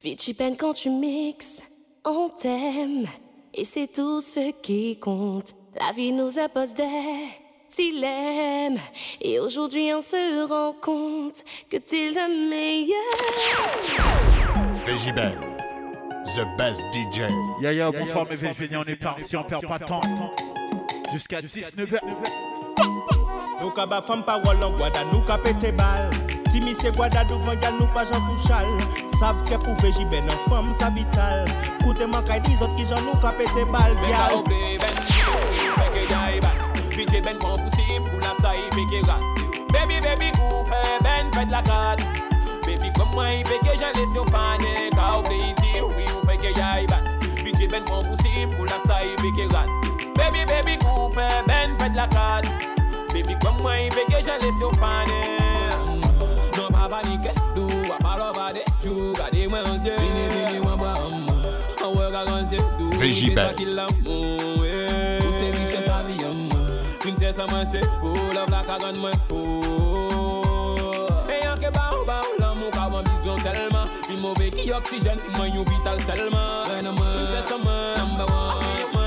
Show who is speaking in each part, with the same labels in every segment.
Speaker 1: Vichy Ben quand tu mixes, on t'aime. Et c'est tout ce qui compte. La vie nous impose des dilemmes. Et aujourd'hui on se rend compte que t'es le meilleur.
Speaker 2: VJ Ben, the best DJ.
Speaker 3: Yaya, bonsoir mes VJ on est parti, on perd pas de temps. Jusqu'à 19h.
Speaker 4: Nou ka ba fam parol an gwada, nou ka pete bal Ti mi se gwada douvan gal nou pa jan kouchal Sav ke pou veji ben an fam sa vital Koute man kay di zot ki jan nou ka pete bal
Speaker 5: Men ka ou ben Feke yay bat ben kon pousib pou la sa yi peke rat Baby baby kou fe ben pet la kat Baby kom mwen yi peke jan lese ou fane Ka ou ple iti ou yi ou feke yay bat Pije ben kon pousib pou la sa yi peke rat Baby baby kou fe ben pet la kat Baby, come wine, bege jan lese ou fane abanike Dou apalovade, chou gade mwen ansye. Vini vini mwen bwa amman, anwe garansye Dou
Speaker 2: ki
Speaker 5: sa ki l'amon, mm, pou se riche sa vi amman Prinsye sa mwen se pou la vla ka gand mwen fo. E yanke ba ou ba ou l'amon ka wan bizyon telman. Mi mouve ki oksijen, mwen yon vital selman. Prinsye sa mwen, number one.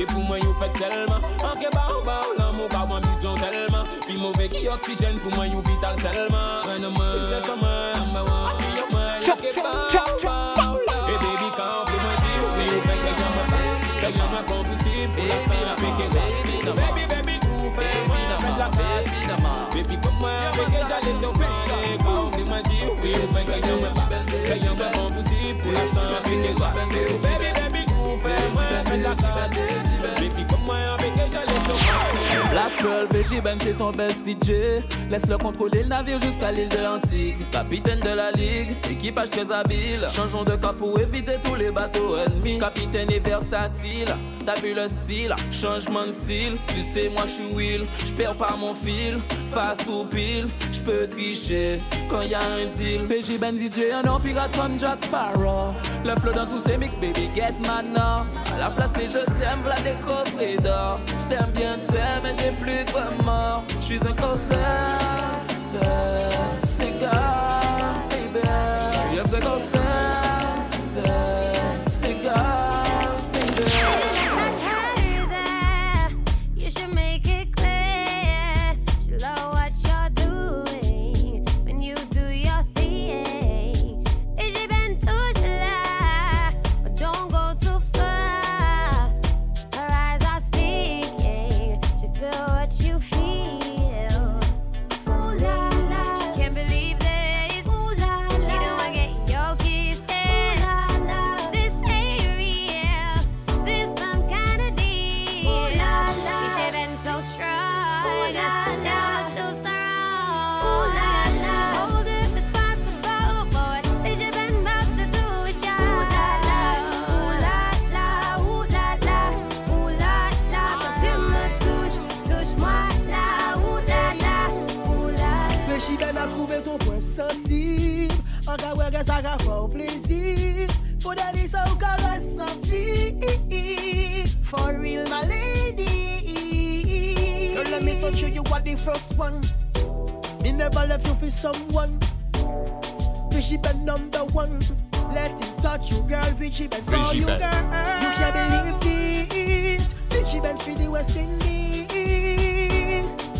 Speaker 5: Se pou mwen yon fet selman Anke ba ou ba ou l'amour ka wan bizyon telman Pi mouve ki oksijen pou mwen yon vital selman Princess of mwen, number one. Pi yon mwen, anke ba ou ba ou la E baby kan pou mwen di ou Pi yon fek ke yon mwen yon mwen kon posib pou la san peke la Baby, baby, kou fe mwen fet la kat Baby kom mwen peke jale se ou fek Kan pou mwen di ou Pi yon fek ke yon mwen pa Ke yon mwen kon posib pou la san peke la Baby, baby, kou fe mwen fet la kat Fek
Speaker 6: Black Pearl, VJ Ben c'est ton best DJ Laisse-le contrôler le navire jusqu'à l'île de l'Antique. Capitaine de la ligue, équipage très habile. Changeons de cap pour éviter tous les bateaux ennemis. Capitaine est versatile, t'as vu le style. Changement de style, tu sais moi je suis Will. J'perds pas mon fil, face ou pile J'peux tricher quand y a un deal. VJ Ben DJ, un homme pirate comme Jack Sparrow. Le flow dans tous ces mix, baby get maintenant À la place des jeux t'aimes, v'là des coffrets d'or. J't'aime bien t'aimes, mais j'ai plus de remords. J'suis un corsaire, tu sais
Speaker 7: En ka wè gen sa ka fò ou plezir Fò dali sa ou ka ressentir For real my lady. Girl let me touch you, you are the first one. Me never left you for someone. Fishy Ben number one. Let him touch you girl Fishy Ben for
Speaker 2: Fishy
Speaker 7: you
Speaker 2: Ben.
Speaker 7: girl. You can't believe this. Fishy Ben for the West Indies.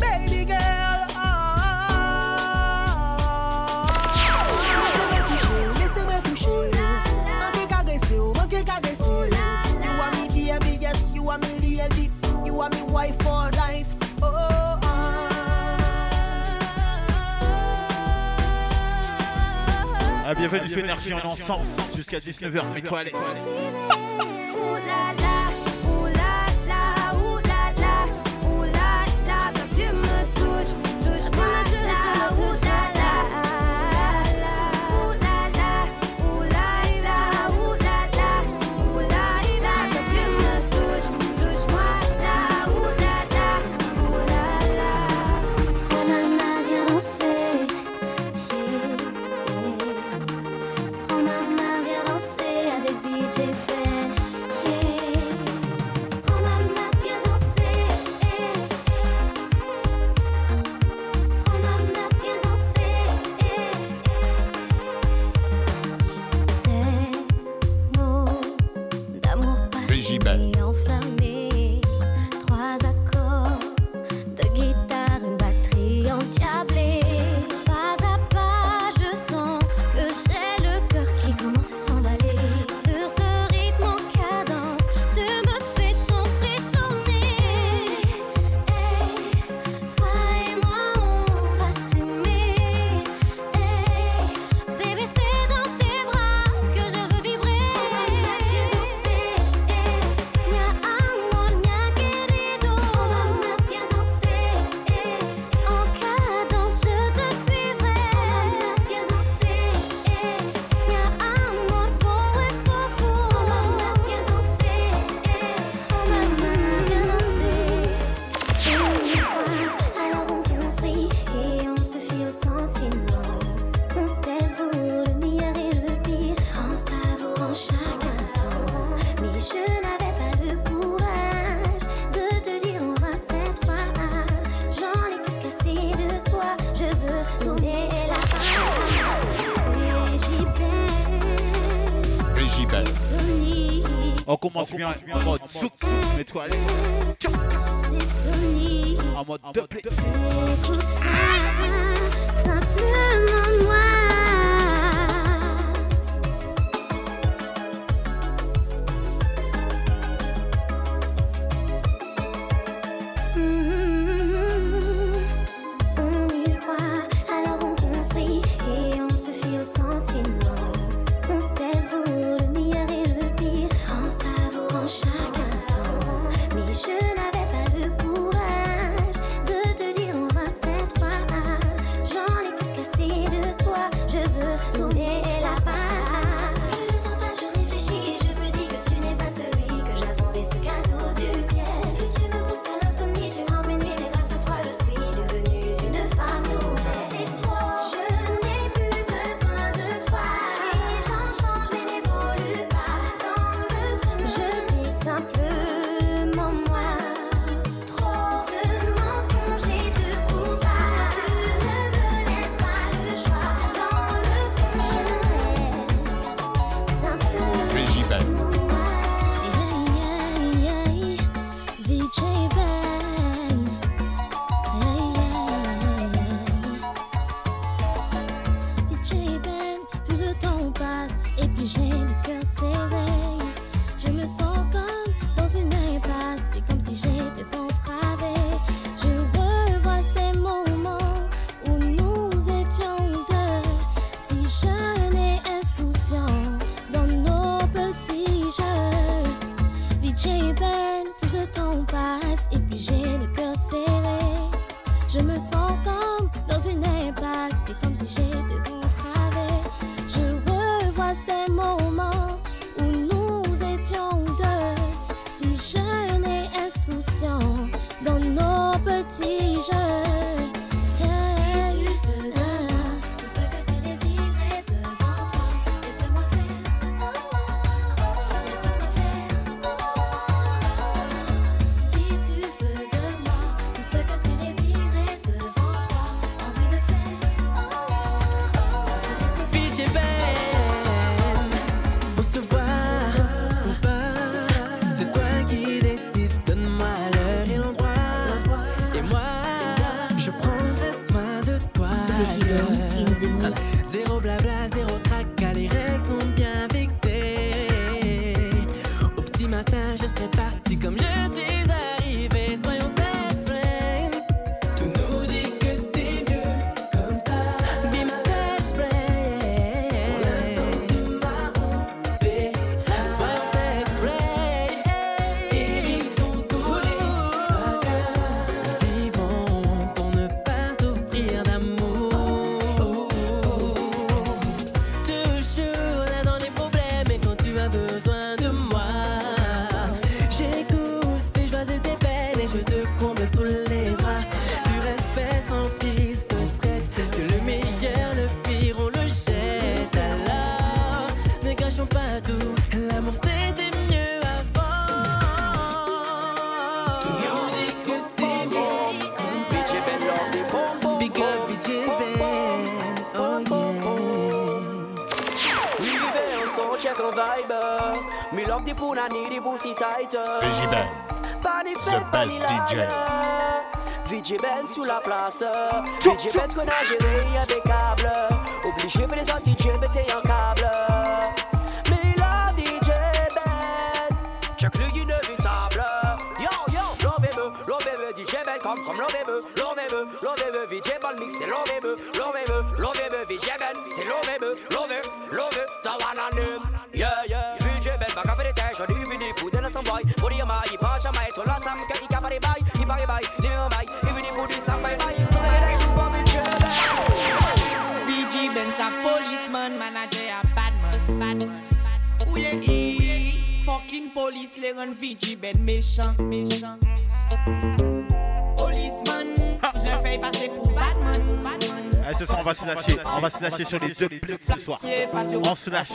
Speaker 7: Baby girl
Speaker 3: bienvenue sur Énergie, est ensemble jusqu'à 19h. Mets-toi à
Speaker 8: passe bien en mode zouk, mets-toi à l'aise. En mode deux
Speaker 9: the poon and need the pussy tighter.
Speaker 2: VJ Ben, the best DJ.
Speaker 9: VJ Ben sous la place. VJ Ben qu'on a géré impeccable. Obligé pour les autres DJ mais t'es en câble. Mais là, DJ Ben, check le inévitable. Yo, yo, l'on veut, l'on veut, DJ Ben comme, comme l'on veut, l'on veut, l'on veut, VJ Ben mix, c'est l'on veut, l'on veut, l'on veut, VJ Ben, c'est l'on veut, l'on veut, l'on veut, t'en vas la nuit. sorry bye, leave. Even if this bye bye, so
Speaker 10: Fiji Benz a policeman, manager a bad man, bad man. Où y'a qui? Fucking police, les rend Fiji Ben méchant, méchant. Policeman, je le fais passer pour Batman, Batman.
Speaker 8: Eh, ce soir, on va se lâcher, on va se lâcher sur les deux blocs ce soir. On se lâche.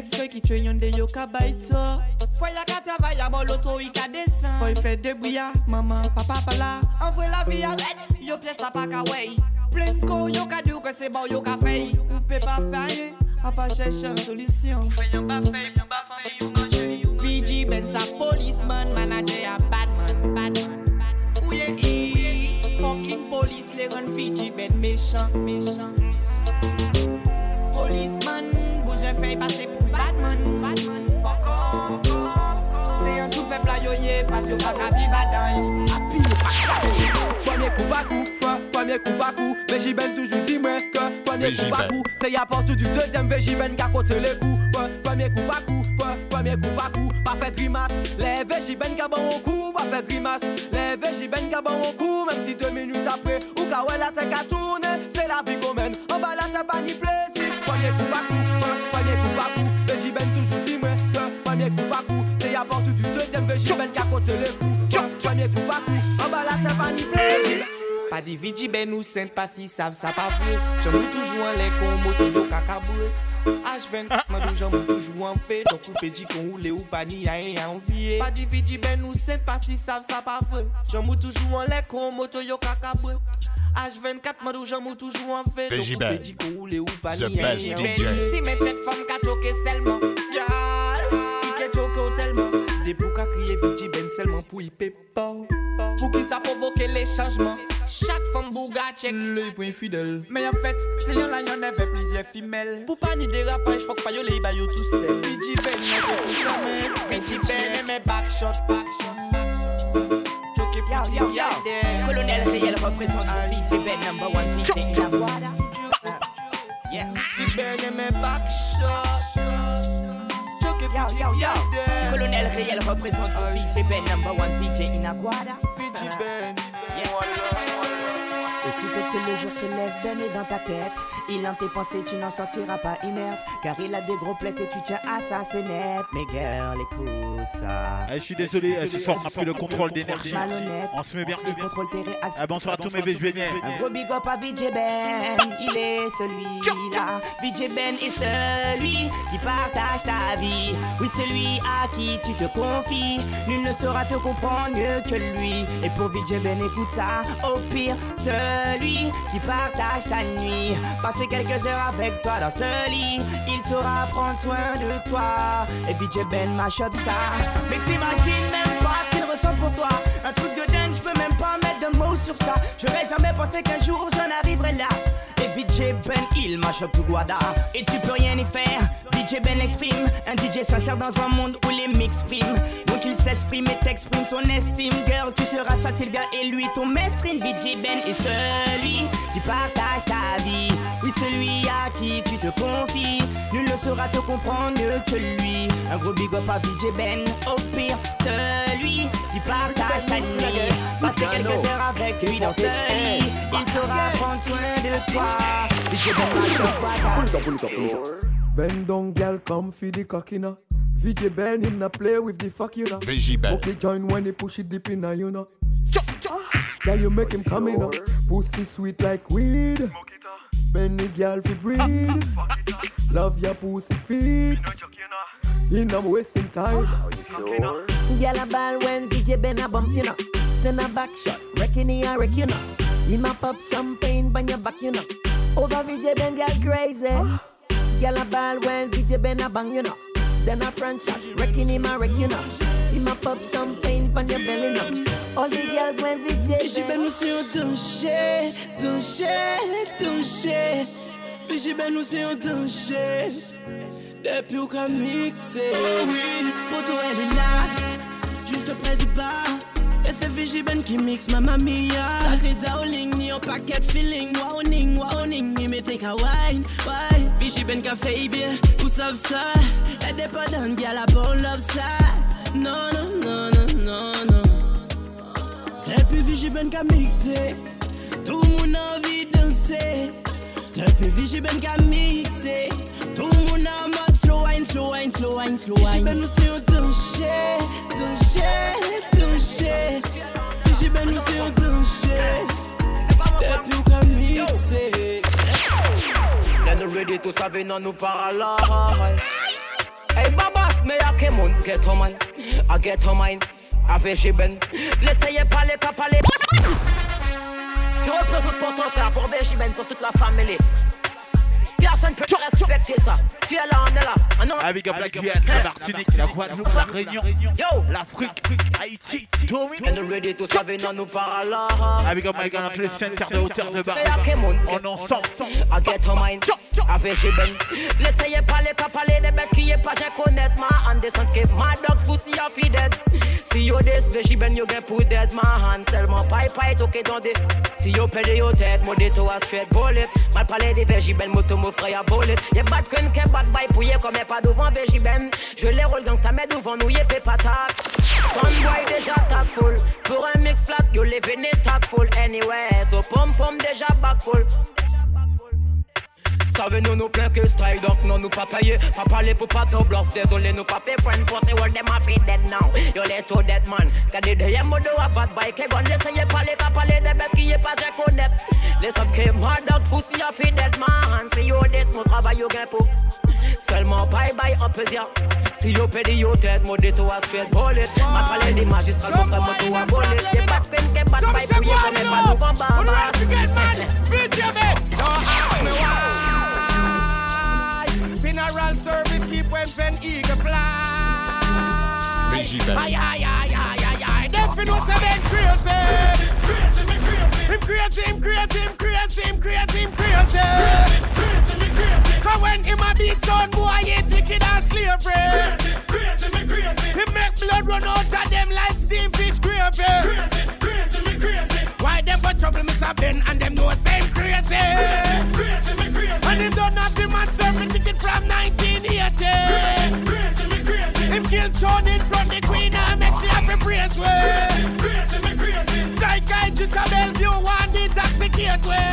Speaker 10: flex fwe ki twe yon de yo ka bay to Fwe ya ka travay ya bol oto yi ka desen Fwe fe debuya, maman, papa pala Anvwe la vi ya red, yo ple sa pa ka wey Plen ko yo ka diw ke se bon yo ka fey. Ou pe pa fayen, a pa chèche solisyon Fwe yon ba fey, yon ba fey, yon manje, yon manje Fiji ben sa polisman, manaje ya badman, badman Ouye i, fokin polis le ren Fiji ben mechan, mechan Polisman, bouzen fey pase pou Batman, fuck up Se yon tou pepla yo ye Pas yo baka viva dan yi Api yo
Speaker 11: pak Pwemye kou bakou Pwemye kou bakou Vejiben toujou di mwen ke Pwemye kou bakou Se yon portou du dezyen Vejiben ka kote le kou Pwemye kou bakou Pwemye kou bakou Pa fe grimas Le vejiben ka ban wou kou Pa fe grimas Le vejiben ka ban wou kou Mem si 2 minutes apre Ou ka wè la te ka tourne Se la vi komen An ba la te pa ni plesi Pwemye kou bakou Pwemye kou bakou deuxième Végibel qui a Pre- Premier coup à coup, en bas la tête pas ni plaisir.
Speaker 10: Pas di vidi ben ou sent pas si savent ça pas vrai. J'en mou toujours en lait qu'on moto yo kakaboué H24 madou j'en mou toujours en fait. Donc ou pe di kon roule ou pas ni a rien envier Pas di vidi ben ou sent pas si savent ça pas vrai. J'en mou toujours en lait qu'on moto yo kakaboué H24 madou j'en mou toujours en fait. Donc ou
Speaker 2: Végibel,
Speaker 10: pe di kon roule ou pas ni a rien
Speaker 2: DJ.
Speaker 10: Si men jet femme ka choke seulement. Choke Des pou ka kriye ben seulement pour y payer. Pas Pour qui ça provoque les changements? Chaque femme bouga check. Le point fidèle. Mais en fait, c'est y'en là y'en avait plusieurs femelles. Pour pas ni dérapage, faut que pas yo tout seul. Fiji Ben, Ben, mais back shot, back shot Choqué pour
Speaker 4: Yo, yo, yo. Colonel réel représente le feat, c'est Ben number one c'est la. Say elle représente pour Fiji Ben, number one Fiji in Aguada.
Speaker 10: Fiji Ben.
Speaker 4: Yeah. Et si que le jour se lève, Ben est dans ta tête. Il en tes pensées, tu n'en sortiras pas inerte. Car il a des gros plaies et tu tiens à ça, c'est net. Mais girl, écoute ça.
Speaker 12: Eh, je suis désolé, eh, ce soir on a pris le contrôle d'énergie.
Speaker 4: Malhonnête.
Speaker 12: On se met bien.
Speaker 4: Il contrôle tes réactions.
Speaker 12: Eh, bonsoir à tous mes VJBN.
Speaker 4: Un gros big up à VJ Ben, il est celui-là. VJ Ben est celui qui partage ta vie. Oui, celui à qui tu te confies. Nul ne saura te comprendre mieux que lui. Et pour VJ Ben, écoute ça. Au pire, celui qui partage ta nuit. Passer quelques heures avec toi dans ce lit. Il saura prendre soin de toi. Et VJ Ben up ça. Mais t'imagines même pas ce qu'il ressent pour toi. Un truc de dingue, je peux même pas mettre de mots sur ça. J'aurais jamais pensé qu'un jour j'en arriverais là. VJ Ben, il mash up tout Guada. Et tu peux rien y faire. VJ Ben exprime. Un DJ sincère dans un monde où les mix priment. Donc il s'exprime et t'exprime son estime. Girl, tu seras sa Sylvia et lui ton mesrine. VJ Ben est celui qui partage ta vie. Oui, celui à qui tu te confies. Nul ne saura te comprendre que lui. Un gros big up à VJ Ben. Au pire, celui qui partage ta nuit. Passer quelques heures avec lui dans ce lit. Il saura prendre soin de toi. VJ Ben mash up Guada.
Speaker 13: Bend down, girl, come feed the cocky now. VJ Ben, him na play with the fuck you know.
Speaker 2: VJ Ben.
Speaker 13: Okay, join when he push it deep in now, you know. Girl, you make him come in now. Pussy sweet like weed. Bend the girl fi breathe. Love your pussy feet. In I'm wasting time.
Speaker 14: Girl a ball when VJ Ben a bump, you know. Send a back shot, wrecking the a wreck, you know. He ma pop champagne on your back, you know. Over VJ Ben, girl crazy. Girl a ball when VJ Ben a bang, you know. Then a front shot, wrecking him a wreck, you know. He ma pop champagne on your belly, you know. All the girls when VJ
Speaker 9: VJ Ben nous c'est un danger, danger, danger. VJ Ben nous c'est un danger. Depuis ou qu'à mixer. Oh oui, pour toi elle est là, juste près du bar. Et VJ Ben qui mixe Mamma Mia. Sacré darling, ni un paquet feeling. Warning, warning, ni me take a wine, wine. VJ Ben fait bien, vous savez ça. Elle n'est pas dans bien la bonne love ça. Non, non, non, non, non, non. Depuis VJ Ben qui a mixé, tout le monde a envie de danser. Depuis VJ Ben qui a mixé, tout le monde a slow wine, slow wine, slow wine, wine. VJ Ben nous c'est un danger, danger, Ben nous c'est un danger. Depuis qu'on a mixé.
Speaker 11: Then you ready to save no nous parala. Hey babas, me a kemon, get her man, I get her mine. Avec j'ai ben, laissez.
Speaker 15: Tu représentes pour ton frère, pour pour toute la famille. Personne peut respecter ça. Tu es là, on est là. Ah.
Speaker 16: Avec un Black Guyane, la Martinique, la Guadeloupe, la Réunion, l'Afrique, Haïti, Tommy.
Speaker 15: And ready to save non nous par là.
Speaker 16: Avec un Mike dans les centres de hauteur de barre. On en sent.
Speaker 15: I get her mind. Avec Jiben. Laissez pas les cas parler des bêtes qui est pas j'ai connaître ma hand. Descend keep my dogs pussy off he dead. See you this, mais Jiben you get put dead my hand. Tellement pie pie toqué dans des. Si yo pède yo tête, mon déto a straight bullet. Mal parler des Jiben, moto mon frère bullet. Y'a de crème, qu'un bad bye pour y'a comme y'a pas devant Jiben. Je les roule gangsta, mais devant nous y'a pas patate. Sunboy déjà full. Pour un mix flat, yo les véné full anyway. So pom pom déjà back full. Savez nous nous plein que style donc non nous pas payé Pas parler pour pas te bluff Désolé nous pas pay friend. Pour ces world them a fit dead now. Yo les tout dead man. Gade de y'a modo a bad bike. Et gon l'essayez parler Qu'à parler des bêtes qui est pas j'ai connaître Les autres qui mad dogs Pussy a fit dead man. C'est yo des mon travail yo gain pour Seulement bye bye on peut dire Si yo pédi yo tête Mon déto a straight bullet. Ma parler des magistrats Mon frère mon tout a bullet. Y'a pas de crème Qu'est bad bye Pour y'a qu'on est pas devant baba
Speaker 17: Don't ask me. why. Funeral service keep when fen eagle fly. Them fi know say them crazy. Him crazy, him crazy, him crazy, him crazy, him crazy. Cause when him a beat son boy, he wicked and slavery. He make blood run out of them like steam fish gravy. Why them got trouble, Mr. Ben, and them know same crazy. Crazy, me crazy. And him don't have the man serve me ticket from 1980. Crazy, me crazy. Him kill Tony in front the queen and make she have a praise way. Crazy, me crazy. Psychiatrist of Bellevue want intoxicate way.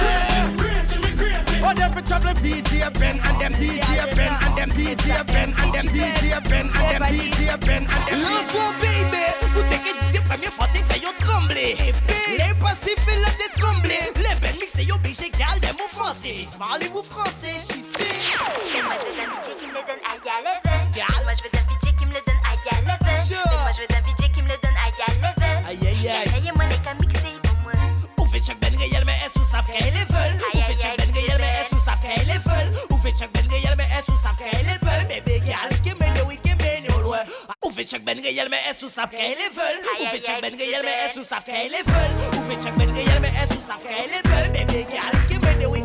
Speaker 17: Oh, them for trouble BJ Ben and them DJ Ben and them DJ Ben and them DJ Ben and them DJ Ben and them
Speaker 18: L'enfant baby, ou parlez-vous français, ici Et
Speaker 19: moi je veux d'un budget qui me le donne à Yaleven. Et moi je veux d'un budget qui me le donne à Yaleven. Et moi je veux d'un budget qui me le donne à Yaleven.
Speaker 18: Aïe aïe aïe.
Speaker 19: Aïe moi les camixés, pour moi.
Speaker 18: Où fait chaque ben réel, mais est-ce que ça fait qu'elle est Où fait chaque ben réel, mais est-ce que ça fait qu'elle est Où fait chaque ben réel, mais est-ce que savent qu'elle est veulent Bébé gal, qui mène, oui, qui mène au loin. Ouvrez chaque ben réel, mais est-ce que ça fait qu'elle est Ou fait chaque ben réel, mais est-ce que ça fait qu'elle est Ou fait chaque ben réel, mais est-ce que savent qu'elle est veulent Bébé gal, qui mène, oui,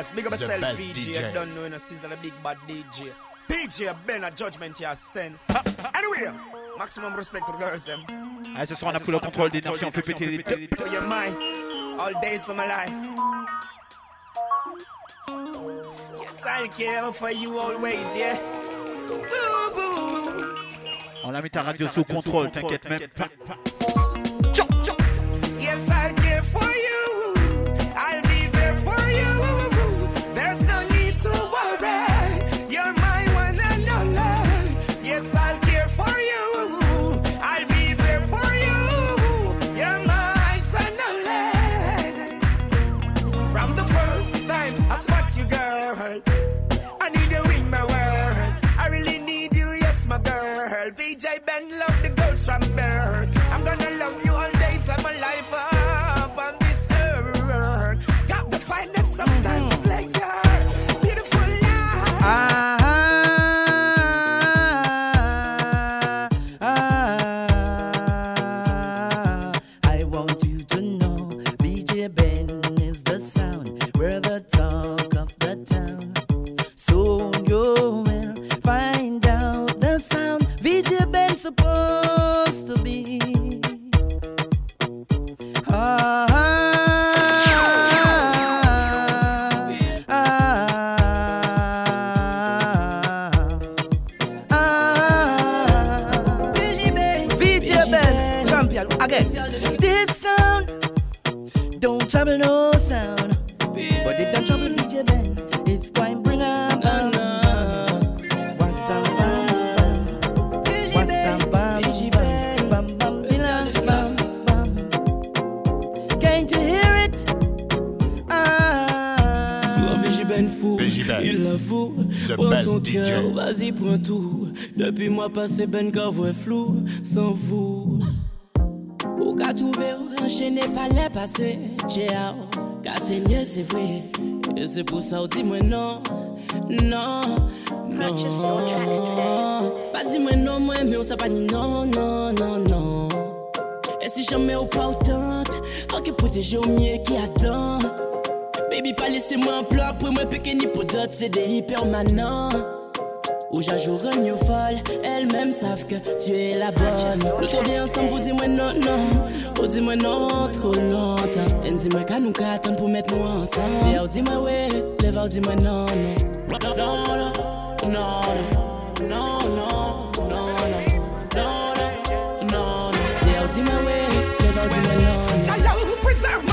Speaker 17: yes, big up myself,
Speaker 2: best
Speaker 17: VJ.
Speaker 2: DJ.
Speaker 17: I don't know, you know, sister, the big bad DJ. DJ Ben a judgment you send. Anyway, maximum respect to the girls, them.
Speaker 16: Ah, ce soir, on a pris le contrôle d'énergie, on fait péter les deux.
Speaker 17: To your mind, all days of my life. Yes, I'll care for you always, yeah. Boo, boo.
Speaker 16: On a mis ta radio sous contrôle, t'inquiète même pas.
Speaker 17: Yes, I'll care for you. I'll C'est Ben
Speaker 9: gov, vous êtes flou sans vous. Ou qu'à trouver ou enchaîner par les passés. Tchéao, c'est lié, c'est vrai. Et c'est pour ça, dis-moi non, non. Not just your tracks today. Vas-y, moi non, moi, mais on ne sait pas ni non, non, non. Et si jamais on ne parle pas autant, ok, protégez au mieux qui attend. Baby, pas laissez-moi un plan pour moi, péquer ni pour d'autres, c'est des hypermanents. Ou j'ajouterai une nouvelle. Que tu es la bonne. Nous bien ensemble pour dire moi non, non. Oh, pour dire moi non, trop longtemps. Et dis-moi qu'à nous attendre pour mettre nous ensemble. Si elle dit moi ouais, lève elle dit moi non, non. Non, non, non, non, non, non, non, non, non, non. Si elle dit moi ouais, lève elle dit moi non, non.
Speaker 17: Love preserve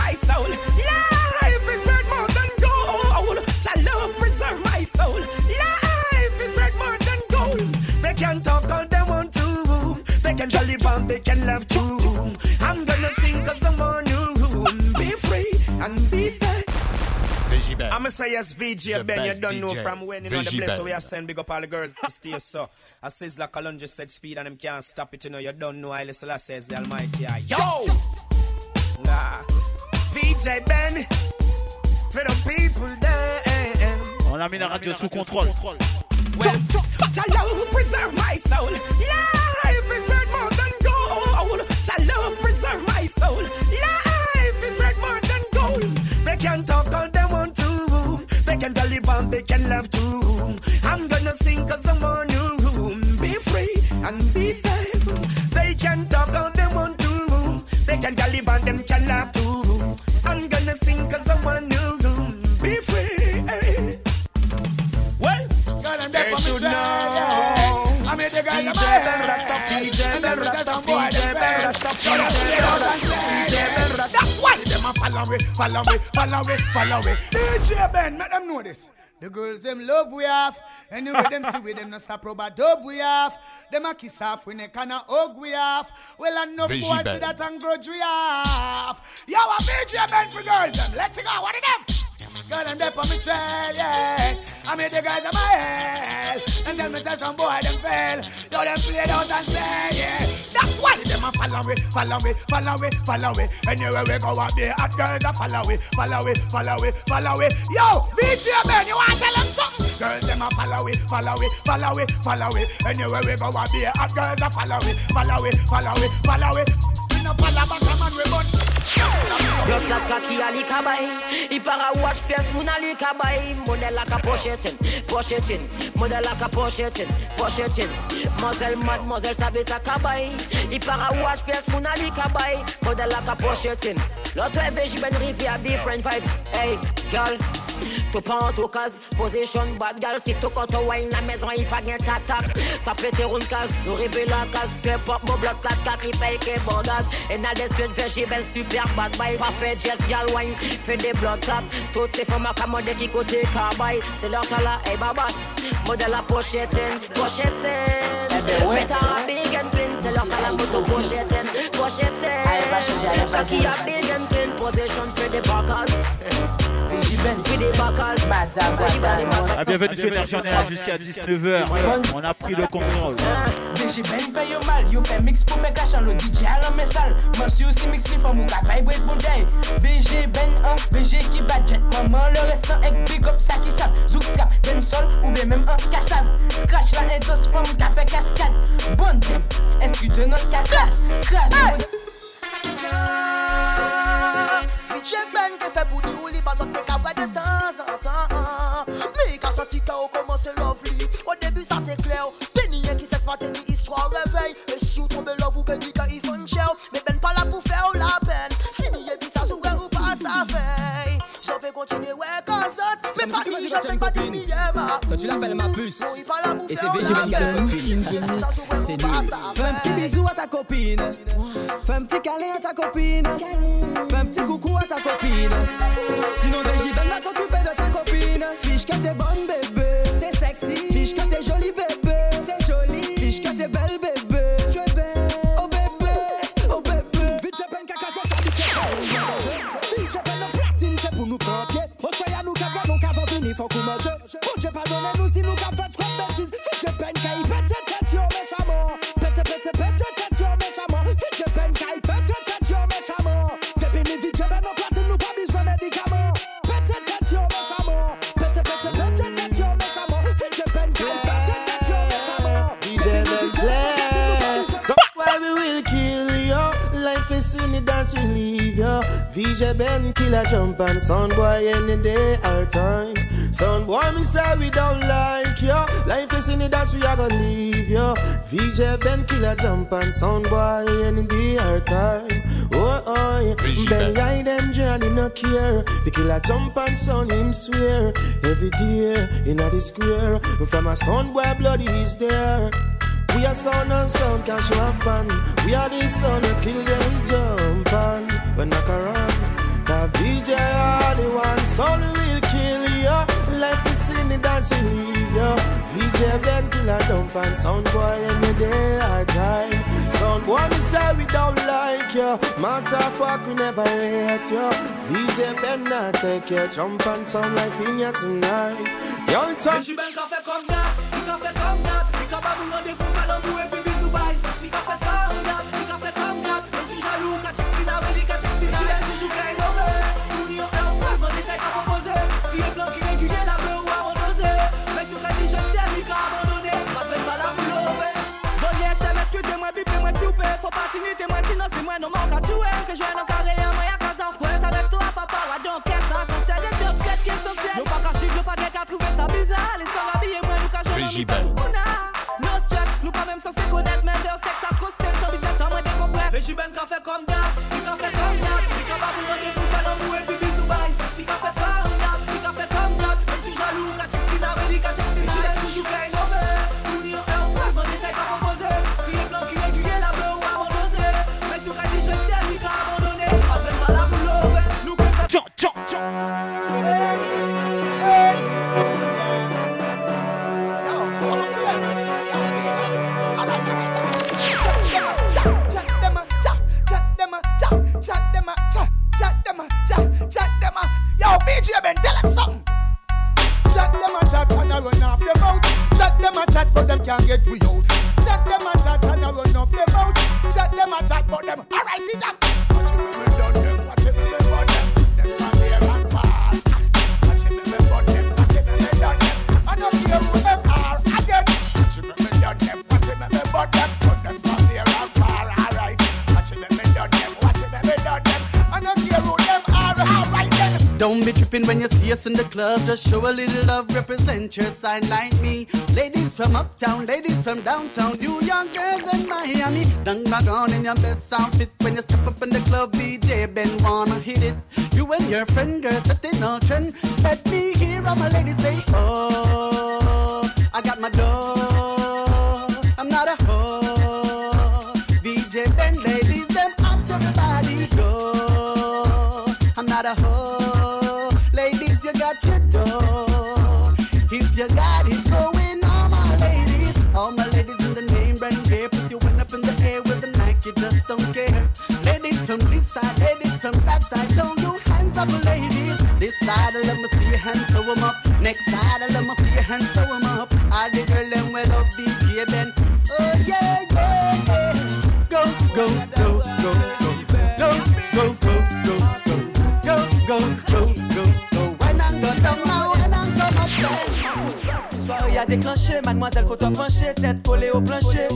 Speaker 17: to. They can jolly bomb, they can love too. I'm gonna sing cause I'm on you. Be free and be safe.
Speaker 2: VJ Ben.
Speaker 17: I'ma say yes, VJ
Speaker 2: The
Speaker 17: Ben, you don't know
Speaker 2: DJ.
Speaker 17: from when you know the place
Speaker 2: Ben.
Speaker 17: we are send big up all the girls stay so. I says like Colon just said speed and them can't stop it, you know, you don't know I listen I says the Almighty. ah, Yo! Nah. VJ Ben, for the people there.
Speaker 12: On a mis la radio sous contrôle.
Speaker 17: Well, Jah love preserve my soul. Life is worth more than love preserve my soul. Life is worth more than gold. They can talk all they want to. They can dolly bomb, they can love too. I'm gonna sing cause I'm on you. Be free and be safe. They can talk all they want to. They can dolly bomb, them can laugh too. I'm gonna sing cause I'm on you. Be free. eh. Well, they should know.
Speaker 20: I made the guys That's why them a follow me, follow me, follow me, follow me. DJ Ben, let them know this. The girls them love we have, anyway them see with them no stop rubber dub we have. Them a kiss off when they kinda hug we have. Well enough
Speaker 2: VG
Speaker 20: boys
Speaker 2: Ben.
Speaker 20: see that and grudge we have. Yo, a VJ Ben for girls them. Let's go, what of them? Girl, them there for me trail, yeah. I made the guys in my head. And tell me tell some boy them fail. Yo, them play out and say, yeah. That's why them a follow me, follow me, follow me, follow me. Anywhere we go, I be hot girls a follow me, follow me, follow me, follow me. Yo, VJ man, you want to tell them something? Girls them a follow me, follow me, follow me, follow me. Anywhere we go, I be hot girls a follow me, follow me, follow me, follow me. We no follow back, a man we burn.
Speaker 15: Blood clot kaki ali kabay I para watch pièce moun ali kabay Model la ka pochetin, pochetin Model la ka pochetin, pochetin Mademoiselle, mademoiselle, sabe sa kabay I para watch PS moun ali kabay Model la ka pochetin Loto e veji ben rifi a different vibes. Hey, girl. Tou pa an tou position bad gal Si tou koto wine na mezon, i pa gen tatak Sa pete roun kaz, nou rive la kaz Klep up, mou blok kat kat, i pey ke bon gaz. E nan de suite ben super bad bay Pa fe jazz gal wine, fe de blok tap Tout se foma kamode ki kote kabay Se lor tala, hey babas. Model la pochetin, pochetin Better have big and clean, sell up and put to push it in, push it in. Cocky a big and clean, position for the backers.
Speaker 12: Ah, bienvenue sur Énergie, on est là jusqu'à 19h. On a pris le contrôle.
Speaker 21: VG Ben fait yo mal, yo fait mix pour faire cacher le DJ à l'homme sale. Moi suis aussi mix les femmes ou ka vibe with bouteille. VG Ben 1, VG qui budget. Maman le restant avec big up ça qui savent. Zouk trap, den sol ou bien même un cassave. Scratch la intos femme qui fait cascade. Bonne thème, esprit de notre catasse. Crase.
Speaker 22: Chèk ben ke fe pou di ou li Bazot te ka vwe de tan zan tan Me ka santi ke ou koman se Ou debi sa se kler ni ki seks pate ni istwa revey E si ou tombe love ou pe di ke yi fon chè Me ben pa la pou fe ou la pen vais continuer, ouais, quand ça. Mais pas ni, je fais pas ni mi
Speaker 11: Quand tu l'appelles ma puce,
Speaker 22: Non, il là pour
Speaker 11: et c'est VG
Speaker 22: la
Speaker 11: qui te
Speaker 22: Si n'y est ça s'ouvre
Speaker 11: C'est
Speaker 22: ou pas
Speaker 11: lui.
Speaker 22: ça
Speaker 11: Fais un petit bisou à ta copine. Fais un petit câlin à ta copine. Fais un petit coucou à ta copine. Sinon, VJ Ben va s'occuper de ta copine. Fiche que t'es bonne, VJ Ben
Speaker 23: killer jump and sound boy any day our time. Sound boy me say we don't like you. Life is in the dance we are gonna leave you. VJ Ben killer jump and sound boy any day our time. Oh oh, Ben ride and journey no care. The killer jump and sound him swear every day in the square. From a sound boy bloody is there. We are sound and sound can show up. We are the sound that kill them jump on. When knock around, the VJ are the one sound will kill you. Life is in the dance we leave you. VJ Ben killer dump and sound boy any day our time. Sound boy me say we don't like you. Matter fuck we never hate you. VJ Ben not take your jump and sound life in you tonight. Young
Speaker 20: Je
Speaker 23: touch.
Speaker 20: suis ben qu'a fait comme comme
Speaker 7: club. Just show a little love, represent your side like me. Ladies from uptown, ladies from downtown, you young girls in Miami. Done back on in your best outfit when you step up in the club. DJ Ben wanna hit it. You and your friend girl setting on trend. Let me hear all my ladies say, Oh, I got my door. Next side, let me see your hands, throw 'em up. All the girl them well up, DJ Ben. Oh yeah, yeah, yeah. Go, go, go, go, go, go, go, go, go, go, go, go, go, go. When I go down when I go up there.
Speaker 11: Soirée a déclenché, mademoiselle faut pencher, tête collée au plancher.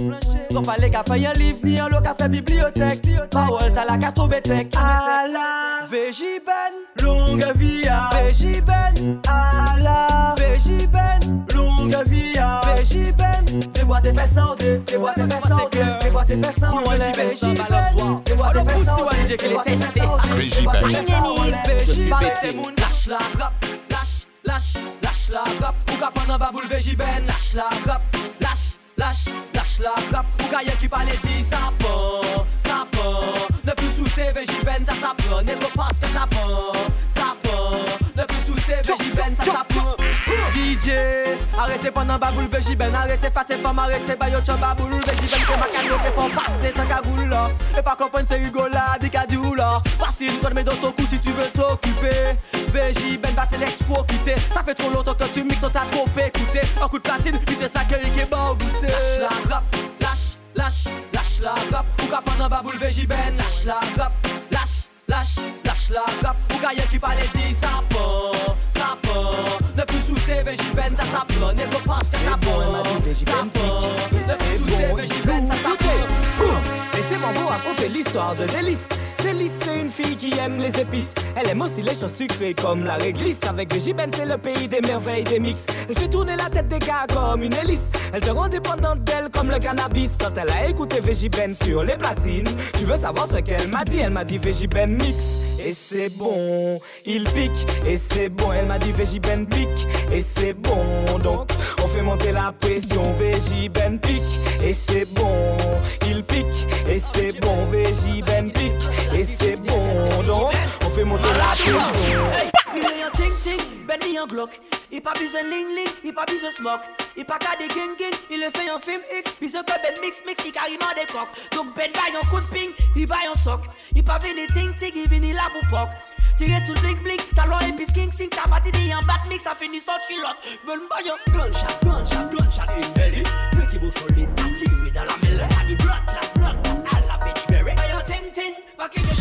Speaker 11: Trop pas les qu'a fait un livre, ni un lot qu'a fait bibliothèque. Parole t'as la carte au bétec. Ah à la VJBen, longue vie à VJBen. À la VJBen, longue vie à VJBen. Fais boire tes fesses en deux, fais boire tes fesses en deux, fais boire tes fesses en deux. Fais boire tes fesses en deux, fais boire tes fesses en deux. Lâche la rap, lâche, lâche, lâche la rap. Ou prendre un baboule VJBen, lâche la rap, lâche, lâche, lâche la rap. Ou y'a qui parle dit ça prend, ces VJBen, ça s'apprend. N'est pas parce que ça prend, ça prend. Ne plus sous ces VJBen, ça s'apprend. DJ, Arrêtez pendant baboule Végiben, arrêtez fat et femme, arrêtez bayo chan baboule Végiben que ma cadeau qui font passer sans cagoule là. Et pas comprendre c'est rigolade, cadou là. Facile, donne mes dans ton cou si tu veux t'occuper. Végiben va t'électrocuter Ça fait trop longtemps que tu mixes, on t'a trop écouté. Un coup de platine, puis c'est ça que est bon goûter Lâche la rap, la rap Ou qu'à pendant baboule Végiben, lâche la rap, lâche Lâche, lâche la rap Ou qui parle dit ça pend, ça pend Ne plus sous Végiben, ça s'apprend Ne ça pend, ça pend Ne plus sous ces raconter l'histoire de Délice Délice c'est une fille qui aime les épices. Elle aime aussi les choses sucrées comme la réglisse. Avec Végiben c'est le pays des merveilles des mix. Elle fait tourner la tête des gars comme une hélice. Elle te rend dépendante d'elle comme le cannabis. Quand elle a écouté Végiben sur les platines Tu veux savoir ce qu'elle m'a dit. Elle m'a dit Végiben mix et c'est bon, il pique, et c'est bon, elle m'a dit Végiben pique, et c'est bon, donc on fait monter la pression, Végiben pique, et c'est bon, il pique, et c'est bon, Végiben pique, et c'est bon, donc on fait monter la pression.
Speaker 24: Il est un ting ting, Ben un Glock. I pa bizen ling ling, i pa bizen smoke. I pa ka de gen gen, i le fe yon film x. Bizen que ben mix mix, il i kariman de kok Donk bed bay yon kout ping, i bay yon sock. I pa vini ting ting, i vini la pou pok Tire tout blink blink, et pis king sing Ta partie di yon bat mix, a fini son chilot Bel mba yon gunshot, gunshot, gunshot in belly Peki bo solid, ati we dan la mele Ani blot, la blood la la bitch berry Bayon ting ting,
Speaker 9: baki de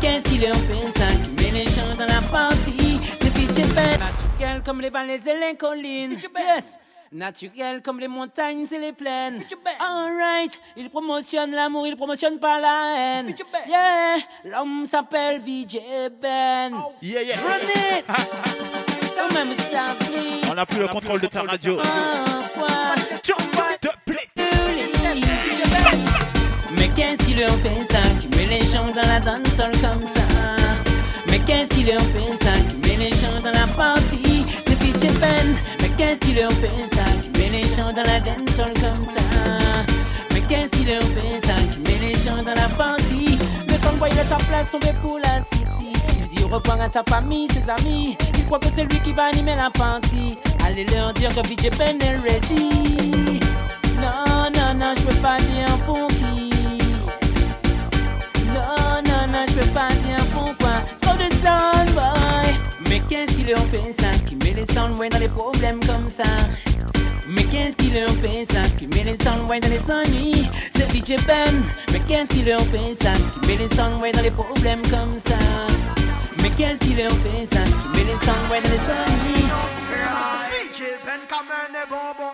Speaker 25: Qu'est-ce qui leur fait ça Qui met les gens dans la partie. C'est DJ Ben Naturel comme les vallées et les collines. Yes. Naturel comme les montagnes et les plaines. Alright Il promotionne l'amour, il promotionne pas la haine. Yeah. L'homme s'appelle VJ Ben.
Speaker 16: Yeah, yeah.
Speaker 25: Run it ça
Speaker 16: On n'a plus le contrôle de ta radio.
Speaker 25: Mais qu'est-ce qui leur fait ça? Qui met les gens dans la dansole comme ça. Mais qu'est-ce qui leur fait ça? Qui met les gens dans la partie C'est Ben Mais qu'est-ce qui leur fait ça? Qui met les gens dans la dansole comme ça. Mais qu'est-ce qui leur fait ça? Qui met les gens dans la partie. Le soundboy laisse sa place tomber pour la city. Il dit au revoir à sa famille, ses amis. Il croit que c'est lui qui va animer la partie. Allez leur dire que DJ Ben est ready. Non, non, non, je peux pas dire pour qui je peux pas dire pourquoi. Trop de soundboy. Mais qu'est-ce qui leur fait ça Qui met les soundboys dans les problèmes comme ça? Mais qu'est-ce qui leur fait ça Qui met les soundboys dans les ennuis? C'est DJ Ben. Mais qu'est-ce qui leur fait ça Qui met les soundboys dans les problèmes comme ça? Mais qu'est-ce qui leur fait ça Qui met les soundboys dans les ennuis?
Speaker 7: DJ Ben kamene bonbon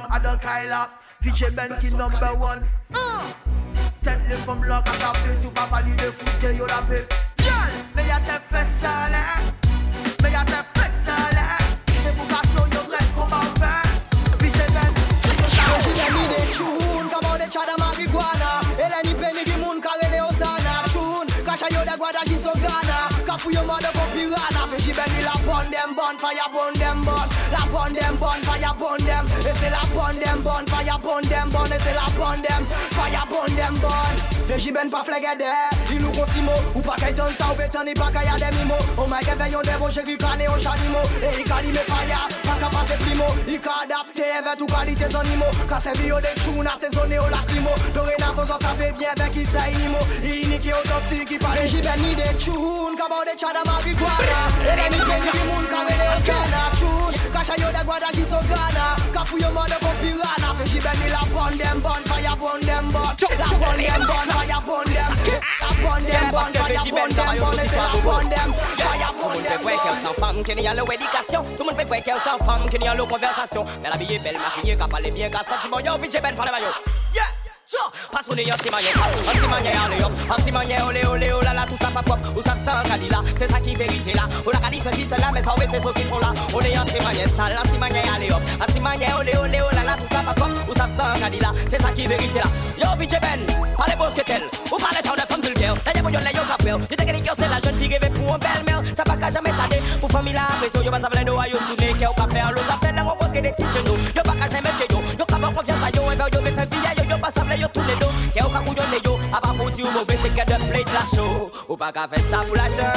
Speaker 7: from Adam Kyla. VJ Benki number one. Tête le femme là, quand t'as fait, si foot, c'est yo la paix. Gueule, mais y'a tes fesses sales. Mais y'a tes fesses sales. C'est pour pas show your red comme un vin. VJ Ben,
Speaker 26: c'est yo la paix. Tune, comme on est chada marijuana. Et la nipe ni gimoun, carré les osana. Tune, cacha yo da guada jisogana. Kafu yo mother for pirana. VJ Ben, il a bon them, bon fire, bon them, bon. La bon them, bon fire, bon them. C'est la burn them burn, fire burn them burn c'est la burn them, fire burn them burn Veji ben pa flegede Ilou kon simo Ou pa kay ton sa ou betan I pa kay ademimo O may keve yon devon Jegi kane yon chanimo E i kalime faya Pa ka pase primo. I ka adapte Eve tou kalite zonimo Ka sevi yo de se Sezone yo lakrimo Dore na vos an save bien ve i se inimo I inike otopsi Ki pa veji ben ni de chun Kaba ou de chada marigwana Ele mi keni di moun Kare de oskana Chun Kacha yo de gwada jisogana Kafu yo mande pou pirana Veji ben ni la bon dem bon Faya bon dem bon La bon dem bon Fire burn them. Burn them burn Fire burn them burn la burn them. Fire burn them
Speaker 27: Tout le monde peut voir qu'elle sans femme Qui n'y a l'éducation Tout le monde peut voir qu'elle sans femme Qui n'y a conversation Elle habillée belle maquillée Qu'à parler bien Qu'à sentiment Yo, vite, j'ai ben parle maillot Yeah Passe on est y'a simanye, un simanye allez hop, un simanye olé olé oh là là tout ça pas pop, ou sans cadila, c'est ça qui vérité là, ou la cadie ceci cela mais ça ouais c'est ceci sont là, on est un simanye sale, un simanye allez hop, un simanye olé olé oh là là tout ça pas pop, ou ça sans cadila, c'est ça qui vérité là, yo bitch ben, beau que tel, ou parlez genre de femme vulgaire, d'ailleurs vous y'en yo capel, yo t'es que c'est la jeune fille rêvée pour un belle mère, ça pas qu'à jamais tarder, pour famille la pression, yo pas ça veut nous à yo fouti ou mouve se kè de la show Ou pa ka fè sa pou l'argent,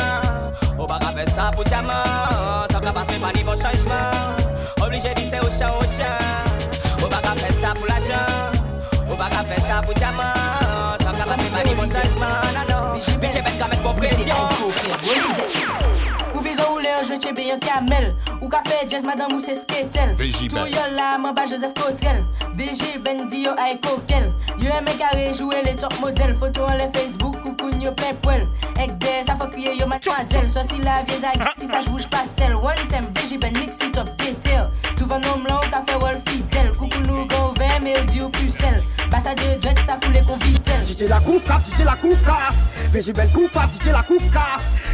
Speaker 27: ou pa ka fè sa pou diamant Tant ka passe pa nivou changement, oblige vise au chan au chan Ou pa ka fè sa pou l'argent, ou pa ka fè sa pou diamant Tant ka passe pa nivou changement, nanon Bitche bet ka met pou presyon
Speaker 21: Ou bizon ou le an jwe chebe yon kamel. Ou ka fe jazz madame ou se sketel Tou yon la man ba Joseph Cotrel VG Bendy yo ay kokel Yo eme kare joue le top model Foto an le Facebook koukoun yo pen Ek de sa fo kriye yo matmazel Soti la vie da gati sa jwouj pastel One time VG Ben mixi top tetel Tou van nom lan ou ka fe wol fidel. Koukoun nou gwa mè mè ou di ou pusel Basa de sa koule kon vitel
Speaker 26: Dije la kouf kaf, la kouf kaf Veje bel kouf la kouf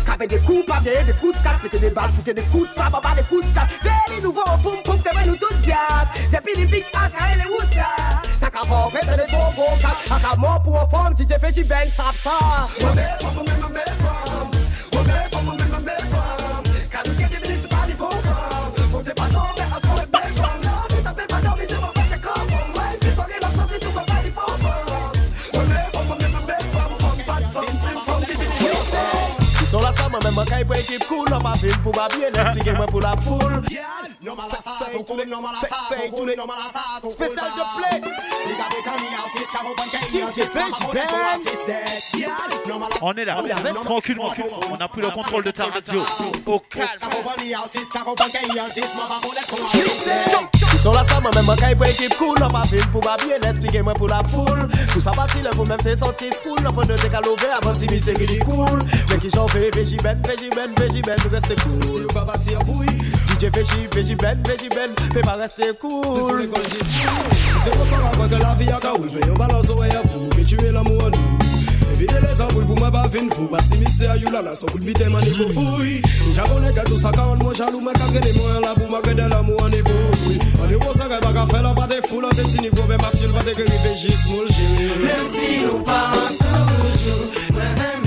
Speaker 26: Kabe de kouf ap, de kous kaf de bal, foute de kout sa, de chat Veli nouvo, poum poum, tebe tout diap Tepi li pik as, ka ele ous ka Saka fò, vete de to go kap Aka mò pou o fòm, dije feji sa I'ma mwen kay pou ekip pou mwen pou la de play
Speaker 12: On est là, tranquillement. On a pris le contrôle de ta radio. Au calme.
Speaker 26: La sa, mwen kay pou ekip pou mwen pou la Tout le pou men te sorti de te kalove avan mi se ki fe, ben, veji ben, veji ben, reste cool. Pa bati apouy DJ veji, veji ben, veji ben, pe pa reste cool.
Speaker 20: Se sou le konji fou Se se kon son akwa ke la vi a ka oul Veyon balans ouwe a fou, ke tue l'amou an nou. Evite les anbouy pou mwen pa vin fou Basi misè a yu lala, son kout biten man nivou fouy. Javon e gato sa ka an mwen jalou Mwen ka krene mwen la pou mwen krede l'amou an nivou An e wosan re baka fè la pa de fou Lan te
Speaker 21: sini go be ma fil pa de kri veji smol jiri Mersi nou pa ansan toujou Mwen mwen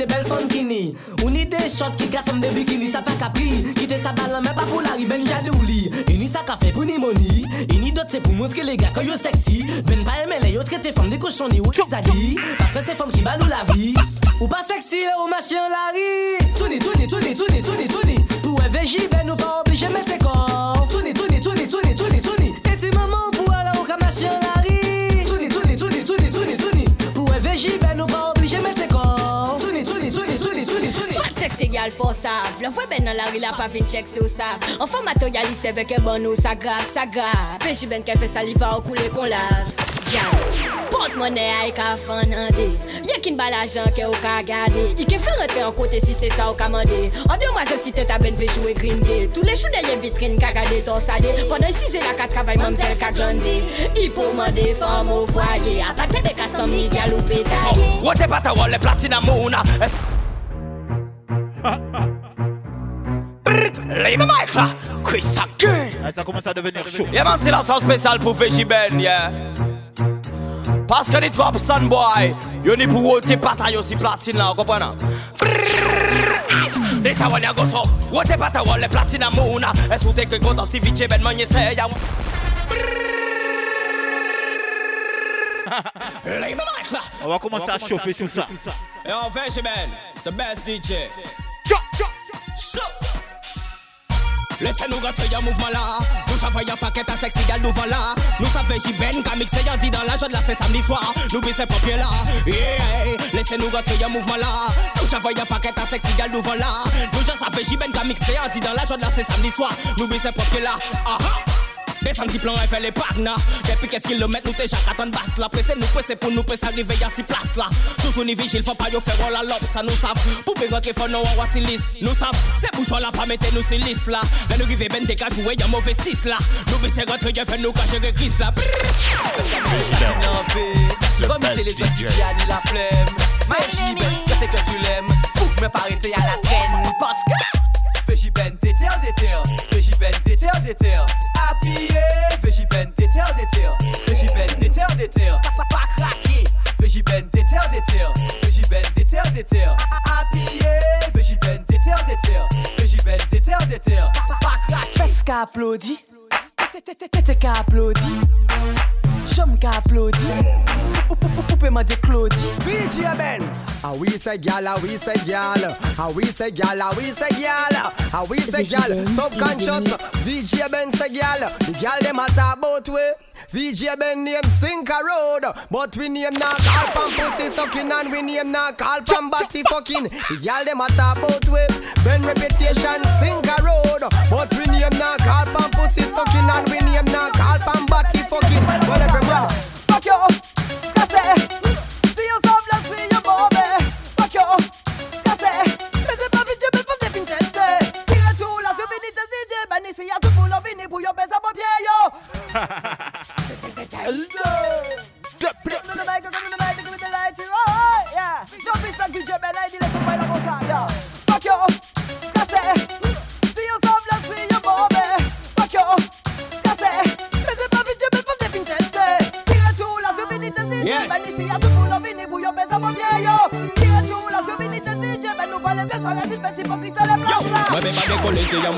Speaker 21: c'est belle funkini. Des shots qui cassent des bikini, ça pas capri. Quitter sa balle, mais pas pour la ben jadouli. Ini ça café pour ni money. Ini d'autres c'est pour montrer les gars que yo sexy. Ben pas aimer les autres traiter femmes des cochons ni ou adis. Parce que c'est femmes qui balou la vie. Ou pas sexy, ou machin la rue. Tourne, tourne, tourne, tourne, tourne, tourne. Pour VJ, ben nous pas obligé mettre corps. Tourne, tourne, tourne, tourne, tourne, tourne.
Speaker 28: Égal for sav Le fwe ben nan la pa vin chek se ou sav An fwa materialiste veke bon nou sa grav, sa grav Peji ben ke fe saliva ou koule kon lav Jan, port money ay ka fan ande Ye kin bala jan ke ou ka gade I ke fe rete an kote si se sa ou kamande An de mwa se si te ta ben ve joue green day. Tous les chou de ye vitrine ka gade ton sade Pendant 6 et la ka travay mamzel ka glande I pou mande fam ou A pa te de ka som ni gal ou petaye
Speaker 27: Wote pata wole platina muna
Speaker 16: Ça commence à devenir chaud.
Speaker 5: Yeah man, c'est la sauce spéciale pour Ben, yeah. Parce que les trois boy, yo ni pour ôter bataille aussi platine là, vous comprenez? Des sawan ya goso, wote pata wale platine mouna. Est-ce que t'es content si vite ben man là.
Speaker 16: On va commencer à chauffer tout ça.
Speaker 5: Et on fait Ben, c'est best DJ. Laissez-nous rentrer un mouvement là. Nous travaillons paquet à sexy gal nous voilà Nous savons J-Ben qu'à mixer y'a dit dans la joie de la c'est samedi soir. Nous baissons papier là. Yeah. Laissez-nous rentrer un mouvement là. Nous travaillons paquet à sexy gal nous voilà Nous savons J-Ben qu'à mixer y'a dit dans la joie de la c'est samedi soir. Nous baissons papier là. Ah ah des femmes qui plantent, elles les partenaires. Depuis qu'est-ce qu'ils le mettent, nous t'es jacques à ton basse là. Pressez nous, pressez pour nous, pressez arriver à six places là. Toujours ni vigile, faut pas y faire la lobe, ça nous savent. Pour pégoter, qu'il faut nous avoir si liste. Nous savent, ces bouchons là, pas mettez nous si là. Mais nous vivons ben des cas où il mauvais six là. Nous vissons votre gueule, fais nous cacher des grises là.
Speaker 11: Comme c'est les autres qui gagnent la flemme. Mais j'y vais, je que tu l'aimes. Mais pas arrêter à la tête. Fais qu'applaudit. T'es qu'applaudit. J'aime qu'applaudit. Poupée m'a dit Claudie.
Speaker 29: BG Ben. Ah oui, c'est gal, ah oui, c'est gal. Ah oui, c'est gal, ah oui, c'est gal. Ah oui, c'est gal. Subconscious. VJ Ben, c'est gal. The gal, them a talk about way. VJ Ben name Stinker Road. But we name not from pussy sucking and we name not from body fucking. The gal, them a talk about way. Ben reputation Stinker Road. But we name not call from pussy sucking and we name not call from body fucking. Well, everyone. Fuck you.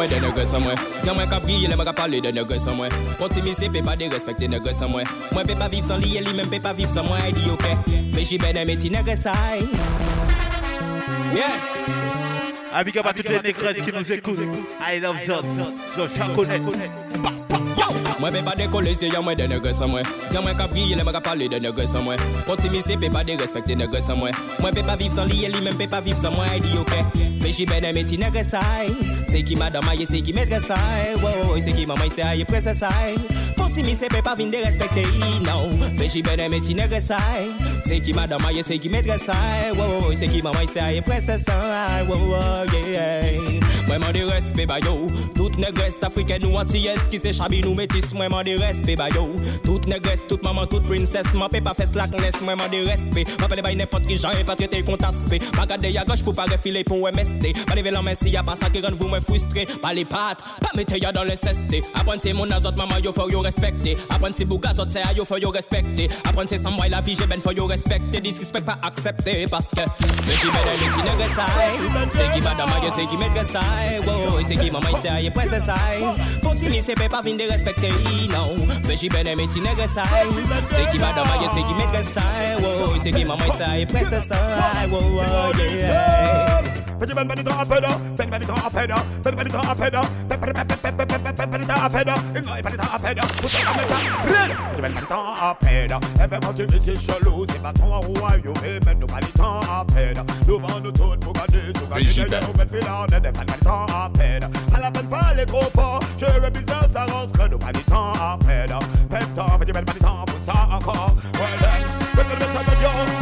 Speaker 5: de negre san mwen Sian mwen ka priye le mwen ka pale de negre san mwen Kontimise pe pa de respekte negre san mwen Mwen pe pa viv san liye li men pe pa viv san mwen Ay di yo pe, veji bene Yes
Speaker 16: Abiga ba toutes les négresses qui nous écoutent I love Zod, je connais
Speaker 5: Mwen pe pa dekole se yon mwen de negre san mwen. Si yon mwen ka brye le mwen ka pale de negre san mwen. Kontimise pe pa de respekte negre san mwen. Mwen pe pa viv san liye li men pe pa viv san mwen Di yo pe. Feji bene meti negre say Se ki madama ye se ki medre say Se ki mama ye se aye ye prese say Kontimise pe pa vin de respekte yi nou. Feji bene meti negre say Se ki madama ye se ki medre say Se ki mama ye se a ye prese say Mwenman de respe bayo Tout negres afriken nou antiyes Ki se chabi nou metis. Mwenman de respe bayo Tout negres, tout maman, tout prinses Mwen pe pa fes lak nes Mwenman de respe Mwen pe le bay nepot ki jan E pa trete kont aspe Pa gade ya goch pou pa refile pou MST Pa leve lan men si ya pa sa ki ren vou mwen frustre Pa le pat, pa mete ya dan le seste Apren se moun azot maman yo fò yo respekte Apren se boug azot se a yo fò yo respekte Apren se samway la vi je ben fò yo respekte Disrespect pa aksepte Paske. Se ki beden de ti negres ay. Se ki badama yo se ki medres ay. sai Wow, se ki maman se aye pwese sai Konti mi sepe pa vin de respekte yi nou Fe chi bene meti negre sai Se ki madam aye se ki metre sai Wow, se ki maman se aye pwese sai Wow, yeah. Petit ben benito a pedo, ben benito a pedo, ben ben benito a meta, red. Petit ben et fais tu chelou, c'est pas ton royaume, mais nous a pedo, nous tout pour gagner, sous gagner, nous filant, et ben à la peine pas les gros forts, je veux ça
Speaker 20: nous temps, petit ben ça encore, ouais, ben, ben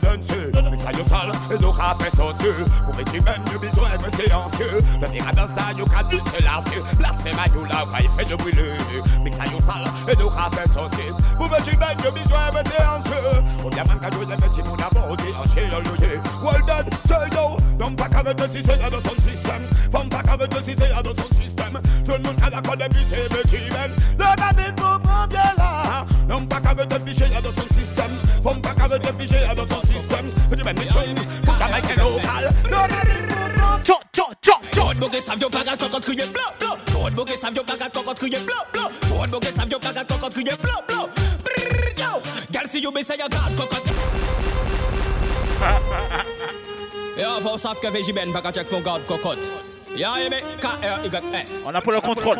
Speaker 20: sale, et donc à faire sauceux. Pour petit Ben, nous besoin de silencieux. Le dans ça, yo qu'à du silencieux. À yo là, il fait de brûler. Mix à yo sale, et donc à faire sauceux. Pour petit Ben, nous besoin de silencieux. Bien quand je les petits moun abordés, en le lieu. Well done, c'est yo. Non pas qu'avec le système, dans son système. Femme pas qu'avec le système, dans son système. Tout le monde a la puis c'est petit. Le pour prendre bien là. Non pas qu'avec le fichier, dans son système. Femme pas qu'avec le fichier, dans son système. Mitchell,
Speaker 5: bogue savio pagat quand quand crier blanc blanc. Trop bogue savio pagat quand quand crier blanc blanc. Trop bogue savio pagat quand quand crier blanc blanc. Yo, gal si you be say a god quand quand. Yo, faut savoir que VJ Ben pagat check mon garde cocotte.
Speaker 16: On a pour le contrôle.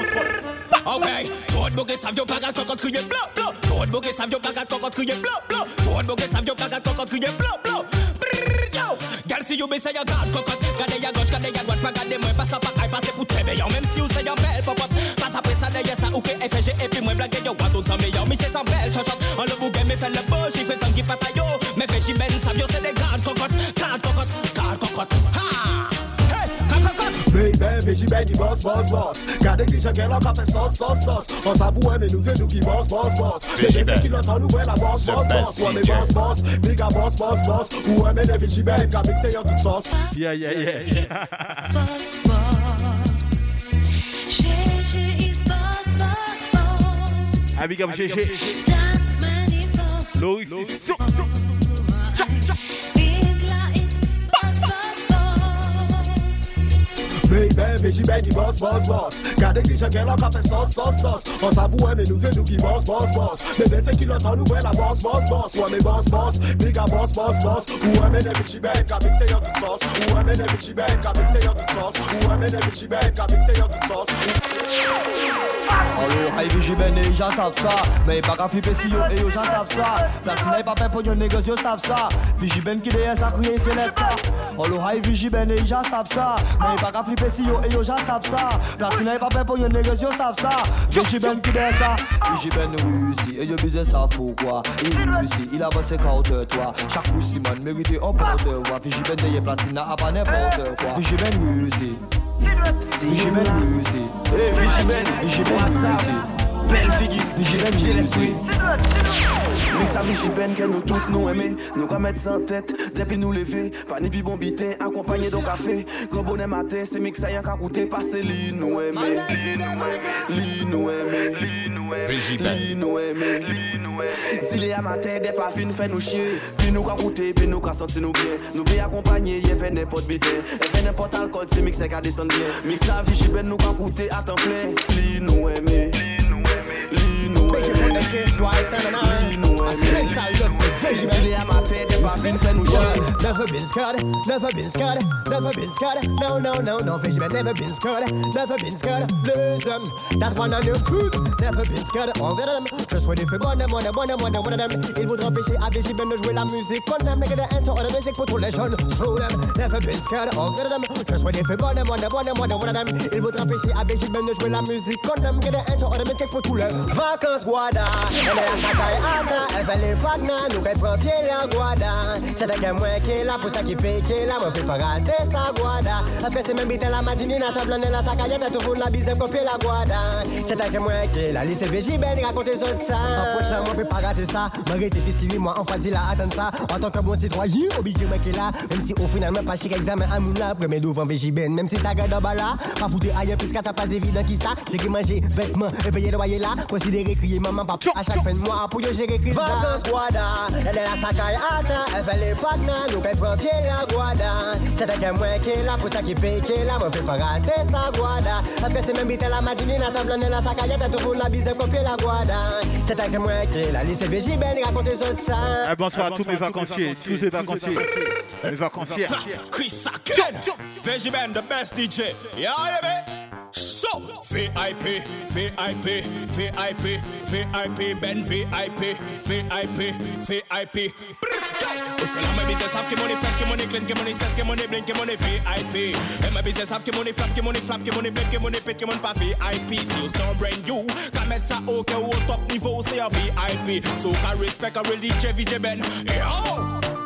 Speaker 5: Ok, Tchon bogue savio bagat kokot kriye blo blo. Tchon bogue savio bagat kokot kriye blo blo. Tchon bogue savio bagat kokot kriye blo blo. Brrr, yo, gal si you be say you got cocotte. Gade ya gauche, gade ya droite, pas gade moi, pas aille, meilleur. Même si vous say un bel pop-up, passe après ça, d'ailleurs ça, ou que FG, et puis moi, blague, yo, what on meilleur. Mais c'est un bel chachot, on le bouguet, mais fait le beau, j'y fais tant qui patayo. Mais fait j'y ben, savio, c'est des
Speaker 26: Baby, veggie baggy boss, boss, boss. Jan gen an ka fe sos, sos, sos. On s'avoue, mais nous nous qui boss, boss, boss. Bébé, c'est qui l'entend nous, ouais, la boss, boss, boss. Ouais, mais boss, boss. Big boss, boss, boss. Ou ouais, mais les veggie bag, ka mixé en toute sauce.
Speaker 16: Yeah, yeah, yeah.
Speaker 30: Boss, boss. GG is boss, boss, boss.
Speaker 16: Ah, big up
Speaker 30: boss.
Speaker 16: Loris, c'est
Speaker 30: Big bad
Speaker 26: bitch, she baggy boss, boss, boss. Cada guicha que ela café só, só, só. On sa voix, mais nous venons qui boss, boss, boss. Bébé, c'est qui l'entend nous, la boss, boss, boss. Ouais, mais boss, boss. Bigga boss, boss, boss. Ouais, mais les bitch, bang, avec c'est y'a toute sauce. Ouais, mais les bitch, bang, avec c'est y'a toute sauce. Ouais, mais les bitch, bang, avec c'est y'a toute sauce.
Speaker 31: Allo, hay vigi ben e jan sav sa Men e pa ka flipe si yo e yo jan sav sa Platina e pa pe pou yon negos yo sav sa Vigi ben ki deye sa kriye selekta Allo, hay vigi ben e jan sav sa Men e pa ka flipe si yo e yo jan sav sa Platina e pa pe pou yon negos yo sav sa Vigi ben ki deye sa Vigi ben russi E yo bize sav poukwa Il russi, il avance kaote toi Chak russi man merite an porte wa Vigi ben deye platina a pa n'importe quoi. Vigi ben russi Vigi russi
Speaker 23: Hey, Vichy Ben,
Speaker 31: Vichy Ben
Speaker 23: Wassaf, Belle figure,
Speaker 31: Vichy Ben,
Speaker 23: Vichy l'esprit. Mix à Vichy Ben, que nous toutes nous aimer. Nous qu'à mettre ça en tête, depuis nous lever. Pas ni pi bon bitin, accompagné d'un café. Gros bonnet matin, c'est mix à y'en qu'à coûter. Passer li nous aimer. Li.
Speaker 2: Veggie Ben.
Speaker 23: Li nous aimer. Dile à matin, des pas fin fait nous chier. Puis nous qu'à coûter, puis nous qu'à sentir nous bien. Nous bien accompagner, y'a fait n'importe bitin. Elle fait n'importe alcool, c'est mix à qu'à descendre bien. Mix à Vichy Ben, nous qu'à coûter à temps plein. Li nous aimer. Li nous aimer. Li nous aimer. Dile à matin, des pas fin fait nous chier.
Speaker 26: Never been scared, never been scared, never been scared. No, no, no, no, fish man, never been scared, never been scared. Them, that one on your good. Never been scared, envers them. Je souhaite des faits bonnes, bonnes, bonnes, bonnes, bonnes, them. Ils voudraient empêcher à VJ Ben de jouer la musique. Qu'on aime, nigga, the answer, the music pour tous les jeunes. Slow them, never been scared, envers them. Je souhaite des faits bonnes, bonnes, bonnes, bonnes, bonnes, them. Ils voudraient empêcher à VJ Ben de jouer la musique. Qu'on aime, nigga, the answer, the music pour tous les vacances, guada. Elle est à sa caille, Anna, elle fait les pagnas, nous qu'elle prend pied la de qu'elle moins qui est là, pour ça qui paye qui est là, moi, peut pas rater sa guada. Après, c'est même bite la matinée, la table, la sa caillette, tout le monde la bise, copier la guada. C'est de qu'elle moins qui est là, lycée VJ, ben, raconter ça de ça. En prochain, moi, peut pas rater ça. M'arrêter, puisqu'il est moi, en dit là, attendre ça. En tant que bon citoyen, obligé, moi, qui est là. Même si au final, même pas chic examen à mon là, premier devant VJ, ben, même si en bas là. Pas foutre ailleurs, puisqu'à t'as pas évident qui ça. J'ai que manger, vêtements, et payer le loyer là. Considérer crier maman, papa, à chaque fin de mois, pour yo gérer crise. Vacances, guada. Elle est là, sa caille, attends, elle fait les pagnas, nous, qu'elle prend pied la guada. C'est de qu'elle moins qui est là, pour ça qui paye qui est là, moi, peut pas rater sa guada. Après, c'est même bite la matinée, la table, la sa caillette, tout le monde la bise, copier la guada. C'est de qu'elle moins qui est là, lycée VJ, ben, raconter ça de ça.
Speaker 16: Ah, bonsoir à tous mes vacanciers, tous mes vacanciers. Mes vacanciers.
Speaker 5: Chris Saken, Veggie Ben, the best DJ. Yeah, yeah, So, VIP, VIP, VIP, VIP, Ben VIP, VIP, VIP. Seul à ma business que money que money clean, money que money blink, money VIP. Et ma business have que money flap, money flap, money blink, money pit, money pas VIP. Si vous son brand new, mettre ça au que au top niveau, c'est un VIP. So qu'à respect, qu'à real DJ VJ Ben. Yo!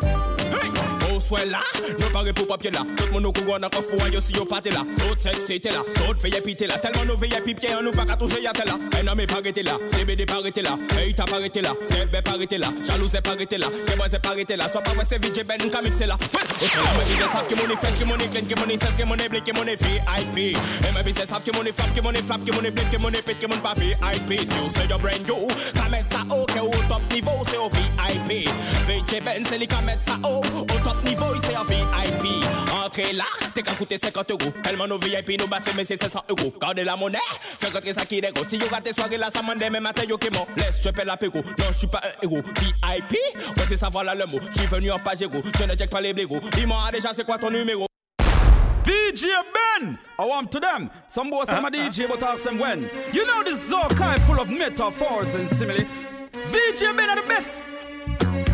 Speaker 5: Soin là, yo pare pour papier là. Tout mon a yo si yo pas là. Tout sexy t'es là, tout VIP t'es là. Tellement nous VIP pied, on nous pas qu'à toucher y'a t'es là. Un homme pas arrêté là, CBD pas arrêté là. Hey t'as pas arrêté là, Kebe pas arrêté là. Jaloux c'est là, Kebe c'est pas arrêté là. Soit pas ouais c'est VJ Ben qu'a mixé là. Là, ma business que money fresh, que money clean, que money cesse, que blink, que VIP. Et savent que money flap, que flap, que blink, que pit, que pas VIP. Brand top niveau c'est au VIP. VJ Ben c'est au au top niveau c'est un VIP. Entrez là, t'es qu'à coûter 50 euros. Tellement nos VIP nous bassent mais c'est 500 euros. Gardez la monnaie, fais rentrer ça qui dégo. Si yo soirée là, ça m'en même matin yo qui mon. Laisse, je paie la pégo. Non, je suis pas un héros. VIP, ouais c'est ça voilà le mot. Je suis venu en page égo, je ne check pas les blégos. Dis-moi déjà c'est quoi ton numéro.
Speaker 32: DJ Ben, I want to them. Some boys say my ah, ah. DJ, but ask them when. You know this is all kind full of metaphors and simile. VJ Ben are the best.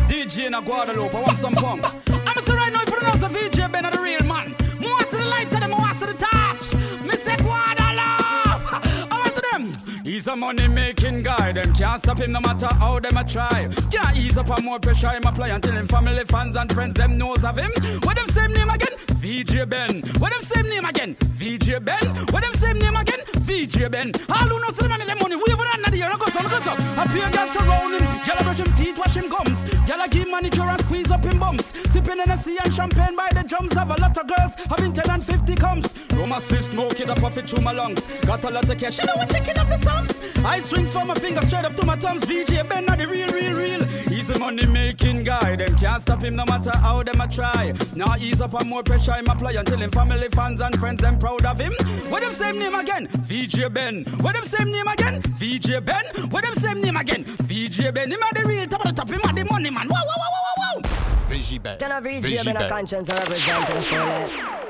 Speaker 32: DJ in a Guadalupe, I want some punk. I'm say right now, if you don't know, VJ Ben are the real man. More to the light them, more to the touch. Me say Guadalupe. I want to them. He's a money making guy, them can't stop him no matter how them a try. Can't ease up on more pressure him apply until him family, fans and friends them knows of him. What them same name again? VJ Ben. What them same name again? VJ Ben. What them same name again? VJ Ben. All who know see them them money, we over under the year, no go so, no go so. A pair girls surround him, gyal brush him teeth, wash him gums. Gyal give manicure and squeeze up him bumps. Sipping Hennessy and champagne by the drums. Have a lot of girls having 10 and 50 comes. Roma Swift smoke it up off it through my lungs. Got a lot of cash, you know what checking up the sums. Ice rings from my fingers straight up to my thumbs. VJ Ben are the real, real, real. He's a money making guy. Them can't stop him no matter how them a try. Now ease up on more pressure him apply until him family, fans and friends them proud of him. What them same name again? VJ Ben. What them same name again? VJ Ben. What them same name again? VJ Ben. Him a the real top of the top. Him a the money man. Wow, wow, wow, wow, wow, wow.
Speaker 2: VJ Ben
Speaker 14: Can a VJ been a conscience and represent to the fullest?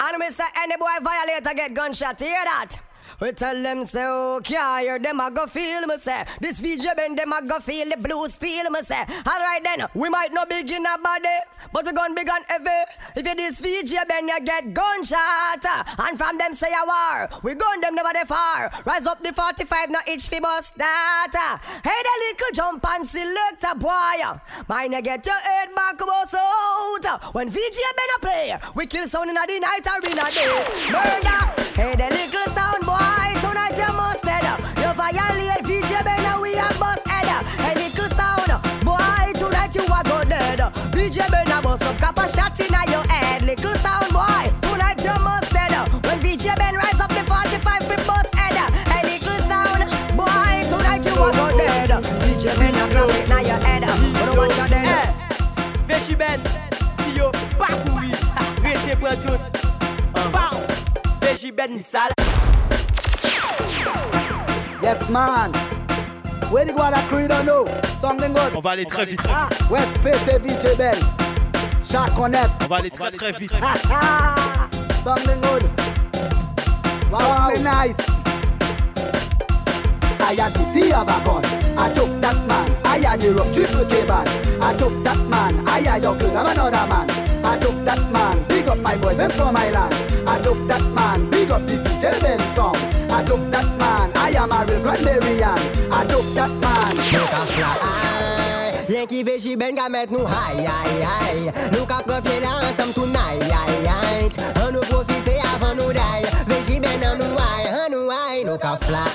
Speaker 14: And me say any boy violate a get gunshot, you hear that? We tell them say, can't hear them a go feel me say. This VJ bend them a go feel the blue steel me say. Alright then, we might not begin a body, but we gon' big and heavy. If you this VJ bend you get gunshot, and from them say a war, we gun them never they far. Rise up the 45 now each bust that. Hey the little jump and select a boy. Mine you get your head back boss out. When VJ bend a play, we kill sound in the night or in a day. Murder. Hey the little sound boy, tonight you must dead. You violate VJ bend and we a bust head. Hey little sound boy, tonight you a go dead. VJ bend a bust up, cap a shot in your head. Little sound boy, tonight you must dead. When VJ bend rise up the 45 fi bust head. Hey little sound boy, tonight you a go dead. VJ bend a clap it now your head. But don't watch your dead.
Speaker 29: Veshi Ben, si yo pa kouri, rete pran tout. Pow! Veji Ben ni sale.
Speaker 33: Yes, man. Where the guada crew don't know? Something good.
Speaker 16: On va aller très vite.
Speaker 33: Ah, West Pete VJ Ben. Connect.
Speaker 16: On va aller très très vite.
Speaker 33: Something good. Something nice. I had the tea of a gun. I took that man. I had the rock triple K band. I took that man. I had your girl. I'm another man. I took that man. Big up my boys. Them from my land. I took that man. Big up the VJ Ben song. I took that man. I am a real Marian. I took that man.
Speaker 14: Nou ka fly. Yen ki ve jiben ka met nou high, high, high. Nou ka pran pye la ansam tonight, night. An nou profite avan nou die. Ve jiben an nou high, an nou high. Nou ka fly.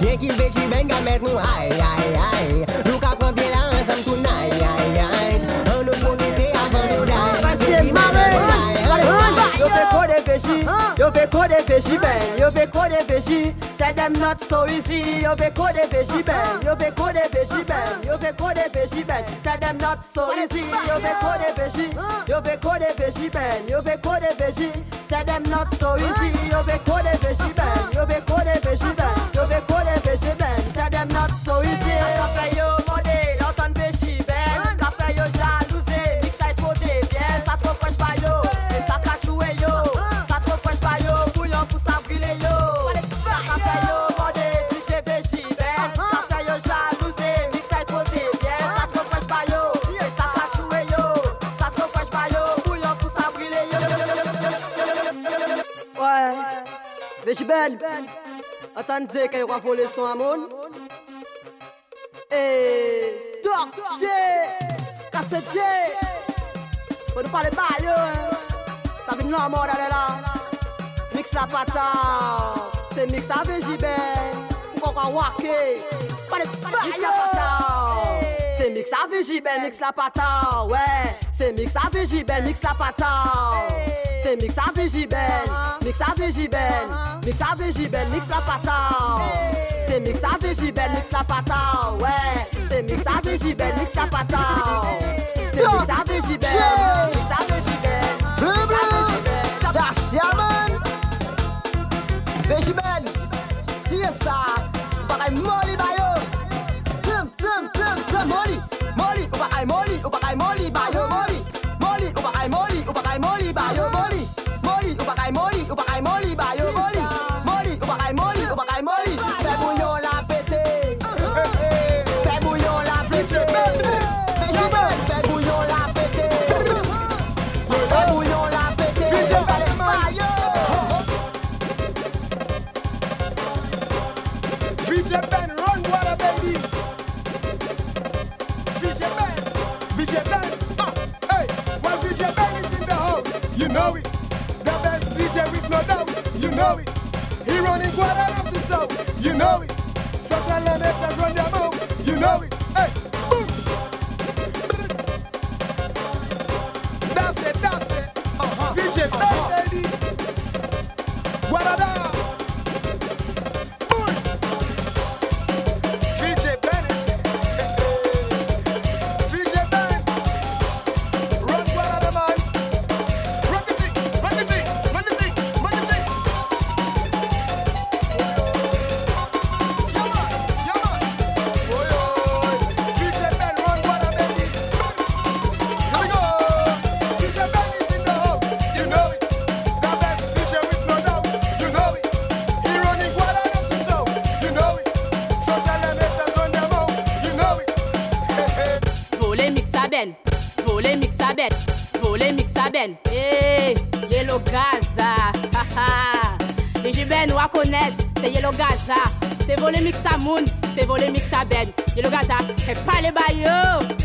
Speaker 14: Yen ki ve jiben ka met nou high, high, high. Nou ka pran pye la ansam tonight, night. An nou profite avan nou die. Ve jiben an nou high, an nou high.
Speaker 29: Nou ka fly. Yo ve ko de veji bel, yo ve ko de veji Tell them not so easy, yo ve ko de veji bel Yo ve ko de veji bel, yo ve ko de veji bel Tell them not so easy, yo ve ko de veji Yo ve ko de veji bel, yo ve ko de veji Tell them not so easy, yo ve ko de veji bel Yo ve ko de bel Atande kè yon kwa fon le son amon E Dorje Kasetje Pou nou pale bal yo Sa vin nan mor ale la Mix la pata Se mix avè jibè Mwen kwa wake Pale bal yo C'est mix à Veji Ben, mix la ouais. C'est mix à Veji Ben, mix la patate. C'est mix à Veji Ben, mix à Veji Ben, mix à Veji Ben, mix la patate. C'est mix à Veji Ben, mix la ouais. C'est mix à Veji Ben, mix la patate. C'est mix à Veji Ben, mix
Speaker 26: ça, pareil molly bayo. Tum tum tum tum molly,
Speaker 34: c'est Yellow Gaza. C'est voler mix à Moon, c'est voler mix à ben. Yellow Gaza, et pas les baillots.